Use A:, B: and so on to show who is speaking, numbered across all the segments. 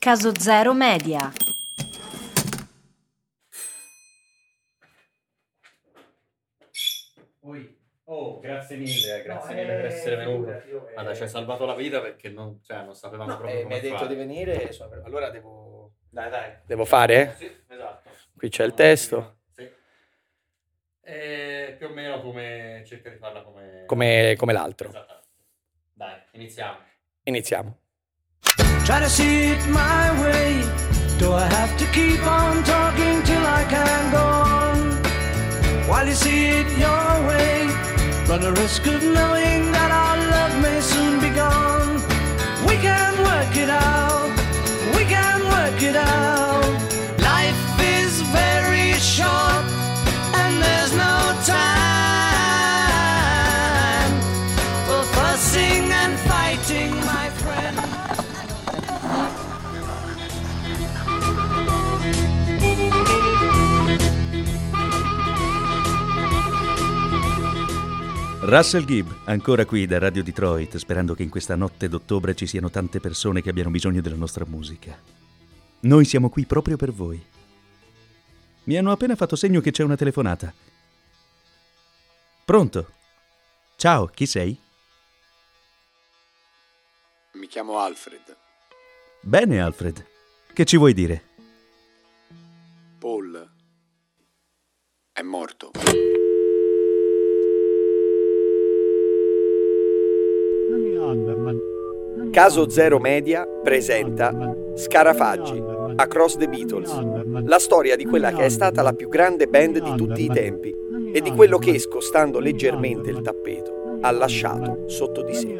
A: Caso Zero Media.
B: Poi, oh, grazie mille, grazie
C: No,
B: mille per
C: eh,
B: essere venuto.
C: eh,
B: Guarda, ci hai salvato la vita perché non, cioè, non sapevamo
C: No,
B: proprio
C: eh, mi hai detto
B: fare.
C: di venire, allora devo...
B: Dai, dai.
C: Devo fare?
B: Sì, esatto.
C: Qui c'è il testo.
B: Sì. E più o meno come cerca di farla come...
C: Come, come l'altro.
B: Esatto. Dai, iniziamo.
C: Iniziamo.
D: Try to see it my way. Do I have to keep on talking till I can go on? While you see it your way, run the risk of knowing that our love may soon be gone. We can work it out. We can work it out. Life is very short, and there's no time
E: Russell Gibb, ancora qui da Radio Detroit, sperando che in questa notte d'ottobre ci siano tante persone che abbiano bisogno della nostra musica. Noi siamo qui proprio per voi. Mi hanno appena fatto segno che c'è una telefonata. Pronto? Ciao, chi sei?
F: Mi chiamo Alfred.
E: Bene, Alfred. Che ci vuoi dire?
F: Paul è morto.
C: Caso Zero Media presenta Scarafaggi, Across the Beatles, la storia di quella che è stata la più grande band di tutti i tempi e di quello che, scostando leggermente il tappeto, ha lasciato sotto di sé.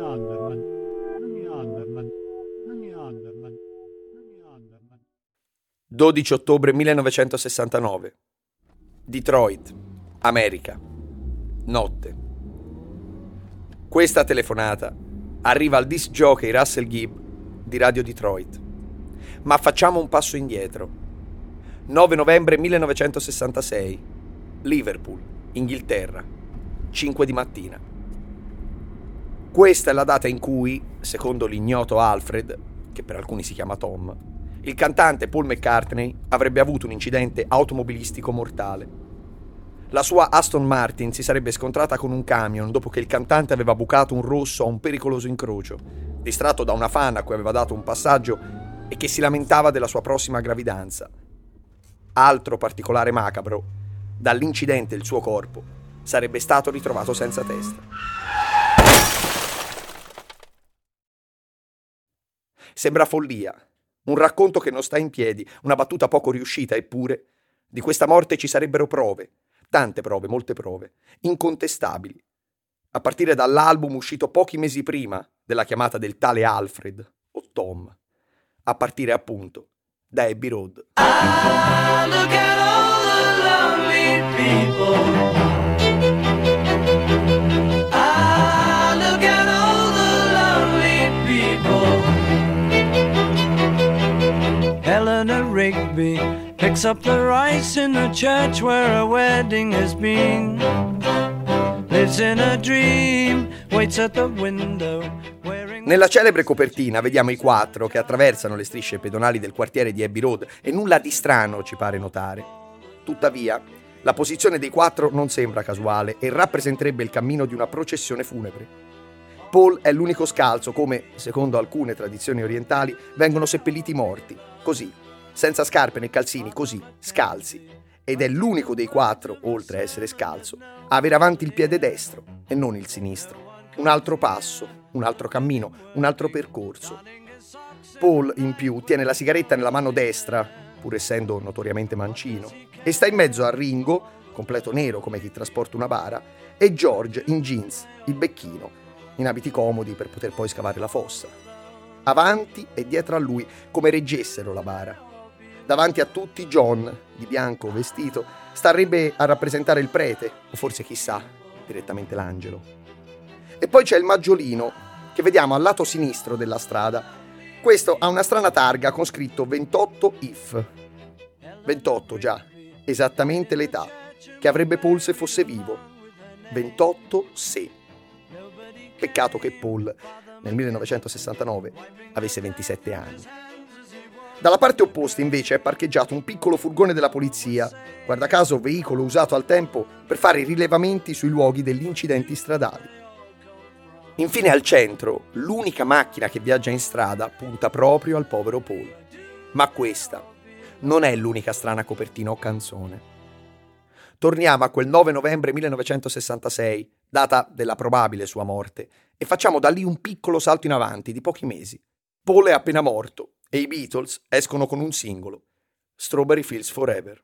C: 12 ottobre 1969. Detroit, America. Notte. Questa telefonata arriva al disc jockey Russell Gibb di Radio Detroit. Ma facciamo un passo indietro. 9 novembre 1966. Liverpool, Inghilterra. 5 di mattina. Questa è la data in cui, secondo l'ignoto Alfred, che per alcuni si chiama Tom, il cantante Paul McCartney avrebbe avuto un incidente automobilistico mortale. La sua Aston Martin si sarebbe scontrata con un camion dopo che il cantante aveva bucato un rosso a un pericoloso incrocio, distratto da una fan a cui aveva dato un passaggio e che si lamentava della sua prossima gravidanza. Altro particolare macabro, dall'incidente il suo corpo sarebbe stato ritrovato senza testa. Sembra follia, un racconto che non sta in piedi, una battuta poco riuscita, eppure di questa morte ci sarebbero prove, tante prove, molte prove, incontestabili. A partire dall'album uscito pochi mesi prima della chiamata del tale Alfred o Tom, a partire appunto da Abbey Road.
D: Eleanor Rigby picks up the rice in the church where a wedding has been. Lives in a dream, waits at the window.
C: Nella celebre copertina vediamo i quattro che attraversano le strisce pedonali del quartiere di Abbey Road e nulla di strano ci pare notare. Tuttavia, la posizione dei quattro non sembra casuale e rappresenterebbe il cammino di una processione funebre. Paul è l'unico scalzo come, secondo alcune tradizioni orientali, vengono seppelliti morti, così, senza scarpe né calzini, così, scalzi. Ed è l'unico dei quattro, oltre a essere scalzo, a avere avanti il piede destro e non il sinistro. Un altro passo, un altro cammino, un altro percorso. Paul, in più, tiene la sigaretta nella mano destra, pur essendo notoriamente mancino, e sta in mezzo a Ringo, completo nero come chi trasporta una bara, e George in jeans, il becchino, in abiti comodi per poter poi scavare la fossa. Avanti e dietro a lui, come reggessero la bara. Davanti a tutti John, di bianco vestito, starebbe a rappresentare il prete, o forse chissà, direttamente l'angelo. E poi c'è il maggiolino, che vediamo al lato sinistro della strada. Questo ha una strana targa con scritto 28 if. 28 già, esattamente l'età che avrebbe Paul se fosse vivo. 28 se. Peccato che Paul nel 1969 avesse 27 anni. Dalla parte opposta invece è parcheggiato un piccolo furgone della polizia, guarda caso veicolo usato al tempo per fare i rilevamenti sui luoghi degli incidenti stradali. Infine al centro, l'unica macchina che viaggia in strada punta proprio al povero Paul. Ma questa non è l'unica strana copertina o canzone. Torniamo a quel 9 novembre 1966, data della probabile sua morte, e facciamo da lì un piccolo salto in avanti di pochi mesi. Paul è appena morto e i Beatles escono con un singolo, Strawberry Fields Forever.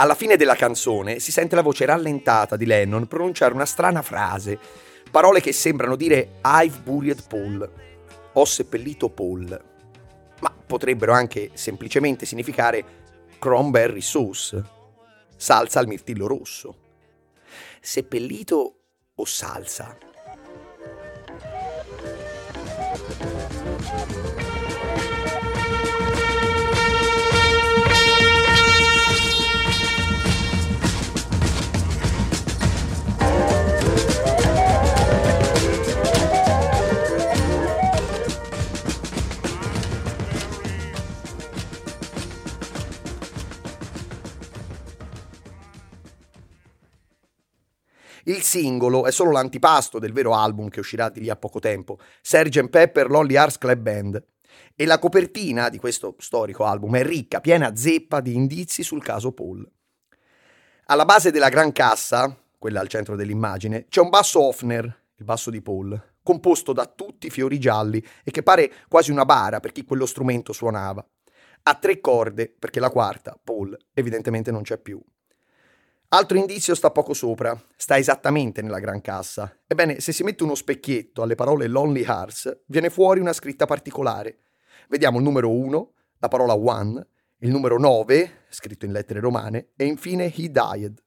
C: Alla fine della canzone si sente la voce rallentata di Lennon pronunciare una strana frase, parole che sembrano dire I've buried Paul, ho seppellito Paul, ma potrebbero anche semplicemente significare cranberry sauce, salsa al mirtillo rosso. Seppellito o salsa? Singolo è solo l'antipasto del vero album che uscirà di lì a poco tempo, Sgt. Pepper Lonely Hearts Club Band. E la copertina di questo storico album è ricca, piena zeppa di indizi sul caso Paul. Alla base della gran cassa, quella al centro dell'immagine, c'è un basso Hofner, il basso di Paul, composto da tutti i fiori gialli e che pare quasi una bara per chi quello strumento suonava. Ha tre corde, perché la quarta, Paul, evidentemente non c'è più. Altro indizio sta poco sopra, sta esattamente nella gran cassa. Ebbene, se si mette uno specchietto alle parole Lonely Hearts, viene fuori una scritta particolare. Vediamo il numero 1, la parola one, il numero 9, scritto in lettere romane, e infine He Died.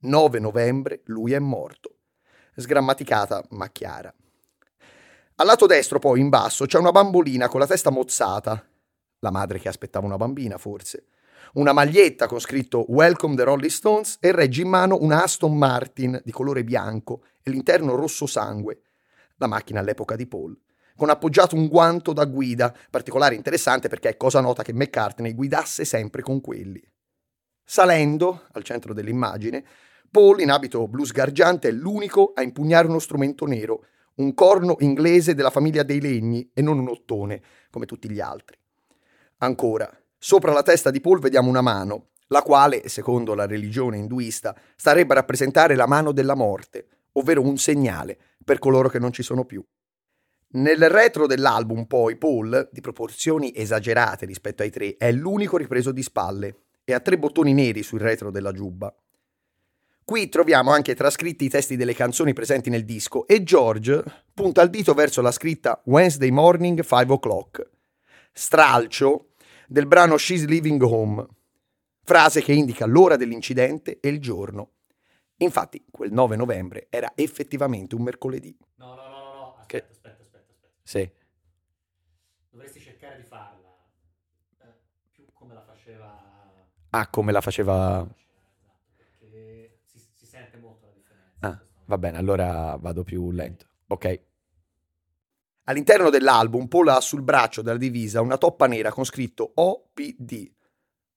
C: 9 novembre, lui è morto. Sgrammaticata ma chiara. Al lato destro, poi, in basso, c'è una bambolina con la testa mozzata. La madre che aspettava una bambina, forse una maglietta con scritto Welcome the Rolling Stones e regge in mano una Aston Martin di colore bianco e l'interno rosso sangue, la macchina all'epoca di Paul, con appoggiato un guanto da guida, particolare interessante perché è cosa nota che McCartney guidasse sempre con quelli. Salendo, al centro dell'immagine, Paul in abito blu sgargiante è l'unico a impugnare uno strumento nero, un corno inglese della famiglia dei legni e non un ottone, come tutti gli altri. Ancora, Sopra la testa di Paul vediamo una mano, la quale, secondo la religione induista, starebbe a rappresentare la mano della morte, ovvero un segnale per coloro che non ci sono più. Nel retro dell'album, poi, Paul, di proporzioni esagerate rispetto ai tre, è l'unico ripreso di spalle e ha tre bottoni neri sul retro della giubba. Qui troviamo anche trascritti i testi delle canzoni presenti nel disco e George punta il dito verso la scritta Wednesday morning 5 o'clock. Stralcio del brano She's Leaving Home, frase che indica l'ora dell'incidente e il giorno. Infatti, quel 9 novembre era effettivamente un mercoledì.
B: No, no, no, no. Aspetta,
C: Che-
B: aspetta, aspetta, aspetta.
C: Sì.
B: Dovresti cercare di farla eh, più come la faceva...
C: Ah, come la faceva...
B: Esatto, perché si, si sente molto la differenza.
C: Ah, va bene, allora vado più lento. Ok. All'interno dell'album Paul ha sul braccio della divisa una toppa nera con scritto OPD,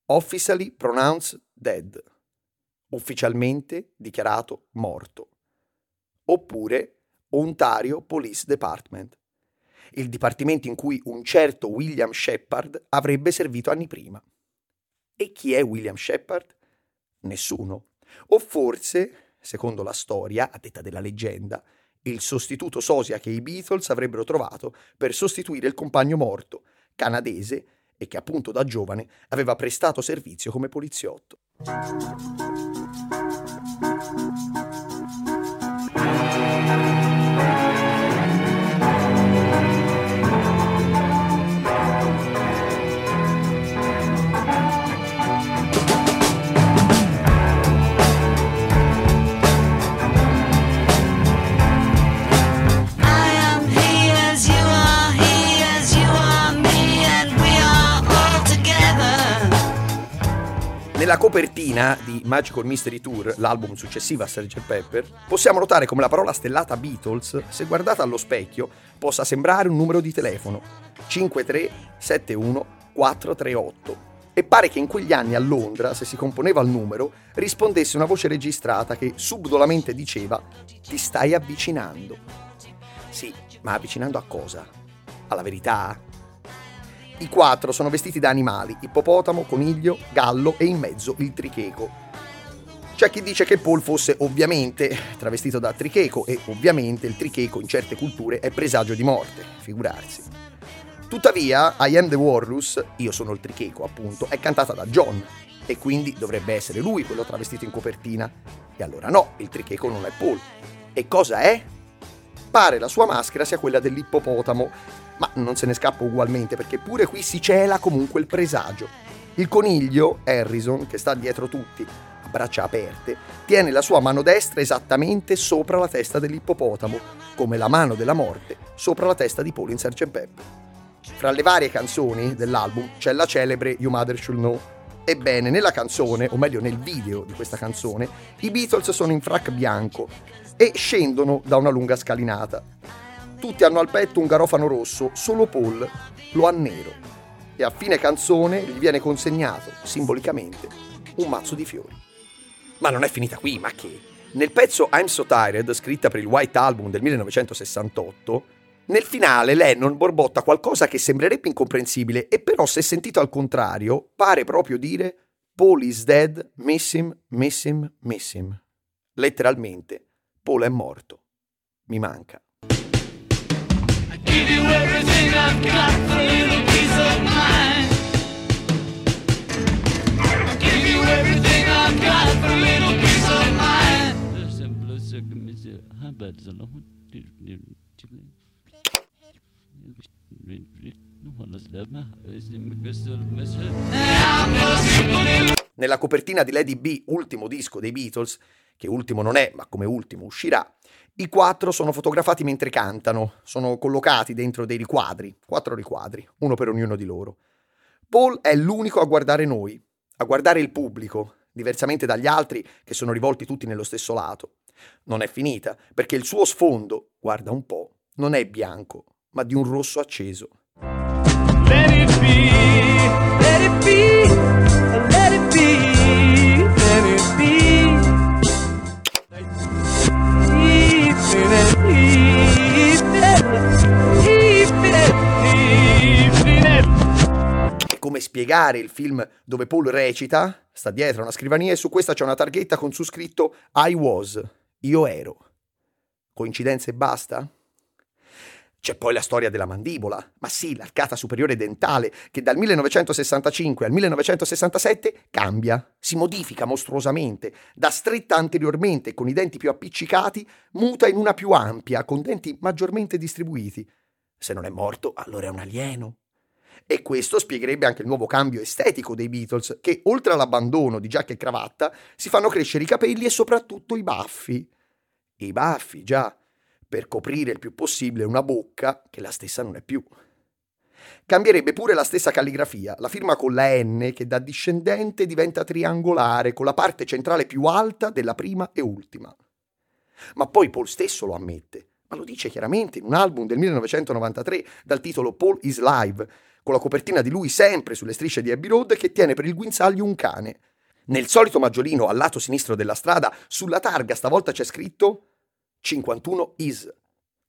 C: Officially Pronounced Dead, ufficialmente dichiarato morto, oppure Ontario Police Department, il dipartimento in cui un certo William Shepard avrebbe servito anni prima. E chi è William Shepard? Nessuno. O forse, secondo la storia, a detta della leggenda, il sostituto sosia che i Beatles avrebbero trovato per sostituire il compagno morto, canadese, e che appunto da giovane aveva prestato servizio come poliziotto. Nella copertina di Magical Mystery Tour, l'album successivo a Sgt. Pepper, possiamo notare come la parola stellata Beatles, se guardata allo specchio, possa sembrare un numero di telefono 5371438 e pare che in quegli anni a Londra, se si componeva il numero, rispondesse una voce registrata che subdolamente diceva ti stai avvicinando. Sì, ma avvicinando a cosa? Alla verità? I quattro sono vestiti da animali, ippopotamo, coniglio, gallo e in mezzo il tricheco. C'è chi dice che Paul fosse ovviamente travestito da tricheco e ovviamente il tricheco in certe culture è presagio di morte, figurarsi. Tuttavia, I Am the Warlus, io sono il tricheco appunto, è cantata da John e quindi dovrebbe essere lui quello travestito in copertina. E allora no, il tricheco non è Paul. E cosa è? Pare la sua maschera sia quella dell'ippopotamo, ma non se ne scappa ugualmente perché pure qui si cela comunque il presagio. Il coniglio, Harrison, che sta dietro tutti, a braccia aperte, tiene la sua mano destra esattamente sopra la testa dell'ippopotamo, come la mano della morte sopra la testa di Paul in Sgt. Pepper. Fra le varie canzoni dell'album c'è la celebre You Mother Should Know. Ebbene, nella canzone, o meglio nel video di questa canzone, i Beatles sono in frac bianco e scendono da una lunga scalinata. Tutti hanno al petto un garofano rosso, solo Paul lo ha nero. E a fine canzone gli viene consegnato, simbolicamente, un mazzo di fiori. Ma non è finita qui, ma che? Nel pezzo I'm So Tired, scritta per il White Album del 1968, nel finale Lennon borbotta qualcosa che sembrerebbe incomprensibile e però se sentito al contrario pare proprio dire Paul is dead, miss him, miss him, miss him. Letteralmente, Paul è morto. Mi manca.
D: Give you everything I've got for a little peace of mind. I'll give you everything I've got for a little peace of mind.
C: Nella copertina di Lady B, ultimo disco dei Beatles, che ultimo non è, ma come ultimo uscirà, i quattro sono fotografati mentre cantano, sono collocati dentro dei riquadri, quattro riquadri, uno per ognuno di loro. Paul è l'unico a guardare noi, a guardare il pubblico, diversamente dagli altri che sono rivolti tutti nello stesso lato. Non è finita, perché il suo sfondo, guarda un po', non è bianco, ma di un rosso acceso.
D: Let it be,
C: spiegare il film dove Paul recita, sta dietro una scrivania e su questa c'è una targhetta con su scritto I was, io ero. Coincidenze e basta? C'è poi la storia della mandibola, ma sì, l'arcata superiore dentale, che dal 1965 al 1967 cambia, si modifica mostruosamente, da stretta anteriormente con i denti più appiccicati, muta in una più ampia, con denti maggiormente distribuiti. Se non è morto, allora è un alieno. E questo spiegherebbe anche il nuovo cambio estetico dei Beatles, che oltre all'abbandono di giacca e cravatta, si fanno crescere i capelli e soprattutto i baffi. I baffi, già, per coprire il più possibile una bocca che la stessa non è più. Cambierebbe pure la stessa calligrafia, la firma con la N che da discendente diventa triangolare, con la parte centrale più alta della prima e ultima. Ma poi Paul stesso lo ammette, ma lo dice chiaramente in un album del 1993 dal titolo Paul is Live, con la copertina di lui sempre sulle strisce di Abbey Road che tiene per il guinzaglio un cane. Nel solito maggiolino al lato sinistro della strada, sulla targa stavolta c'è scritto 51 is.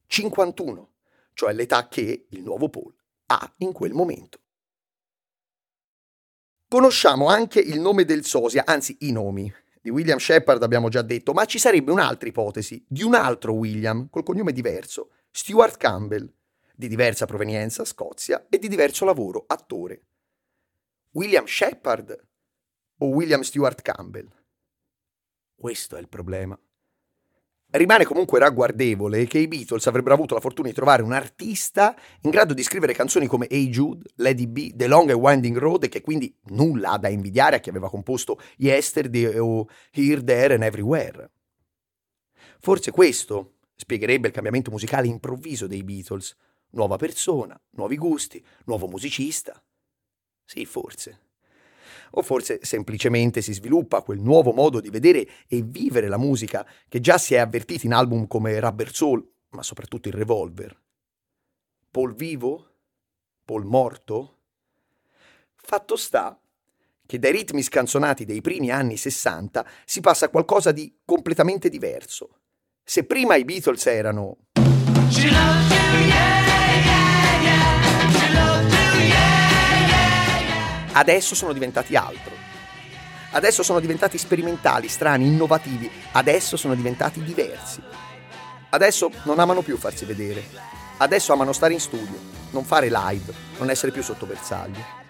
C: 51, cioè l'età che il nuovo Paul ha in quel momento. Conosciamo anche il nome del sosia, anzi i nomi. Di William Shepard abbiamo già detto, ma ci sarebbe un'altra ipotesi di un altro William col cognome diverso, Stuart Campbell, di diversa provenienza, Scozia, e di diverso lavoro, attore. William Shepard o William Stuart Campbell? Questo è il problema. Rimane comunque ragguardevole che i Beatles avrebbero avuto la fortuna di trovare un artista in grado di scrivere canzoni come Hey Jude, Lady B, The Long and Winding Road e che quindi nulla ha da invidiare a chi aveva composto Yesterday o Here, There and Everywhere. Forse questo spiegherebbe il cambiamento musicale improvviso dei Beatles. Nuova persona, nuovi gusti, nuovo musicista. Sì, forse. O forse semplicemente si sviluppa quel nuovo modo di vedere e vivere la musica che già si è avvertito in album come Rubber Soul, ma soprattutto in Revolver. Paul vivo? Paul morto? Fatto sta che dai ritmi scanzonati dei primi anni 60 si passa a qualcosa di completamente diverso. Se prima i Beatles erano adesso sono diventati altro. Adesso sono diventati sperimentali, strani, innovativi. Adesso sono diventati diversi. Adesso non amano più farsi vedere. Adesso amano stare in studio, non fare live, non essere più sotto bersaglio.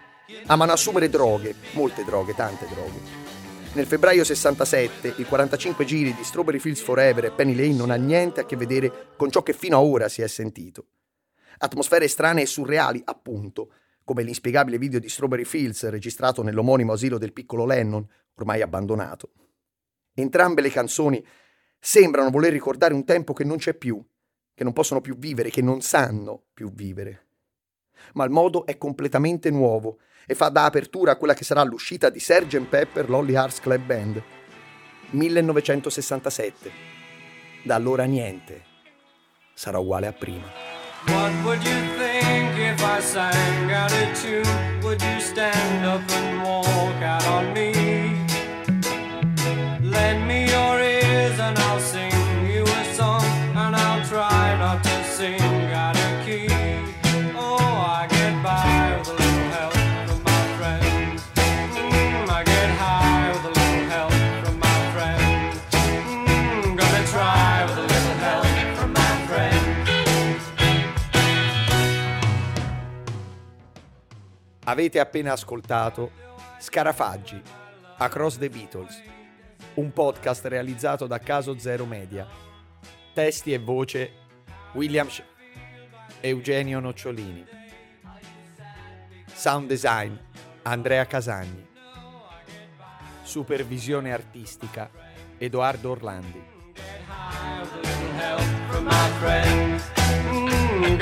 C: Amano assumere droghe, molte droghe, tante droghe. Nel febbraio 67 i 45 giri di Strawberry Fields Forever e Penny Lane non ha niente a che vedere con ciò che fino a ora si è sentito. Atmosfere strane e surreali, appunto, come l'inspiegabile video di Strawberry Fields registrato nell'omonimo asilo del piccolo Lennon, ormai abbandonato. Entrambe le canzoni sembrano voler ricordare un tempo che non c'è più, che non possono più vivere, che non sanno più vivere. Ma il modo è completamente nuovo e fa da apertura a quella che sarà l'uscita di Sgt. Pepper Lolly Hearts Club Band 1967. Da allora niente sarà uguale a prima.
D: What would you think if I sang out a tune? Would you stand up and walk out on me? Lend me your ears and I'll sing
C: Avete appena ascoltato Scarafaggi, Across the Beatles, un podcast realizzato da Caso Zero Media. Testi e voce William Sh- Eugenio Nocciolini. Sound design Andrea Casagni. Supervisione artistica Edoardo Orlandi.
D: Mm,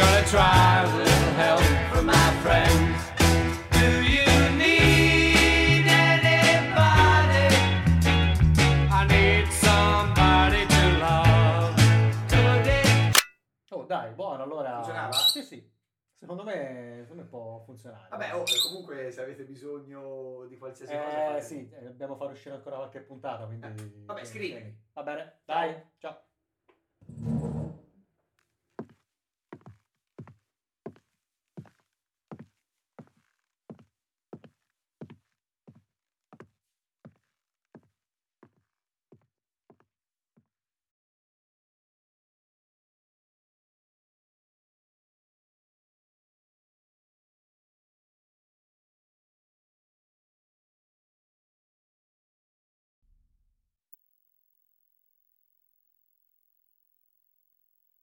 B: dai, buono, allora...
C: Funzionava?
B: Sì, sì. Secondo me, secondo me può funzionare.
C: oh, comunque se avete bisogno di qualsiasi
B: Eh, sì, eh, dobbiamo far uscire ancora qualche puntata, quindi...
C: Eh, vabbè, scrivimi.
B: Va bene, dai, ciao.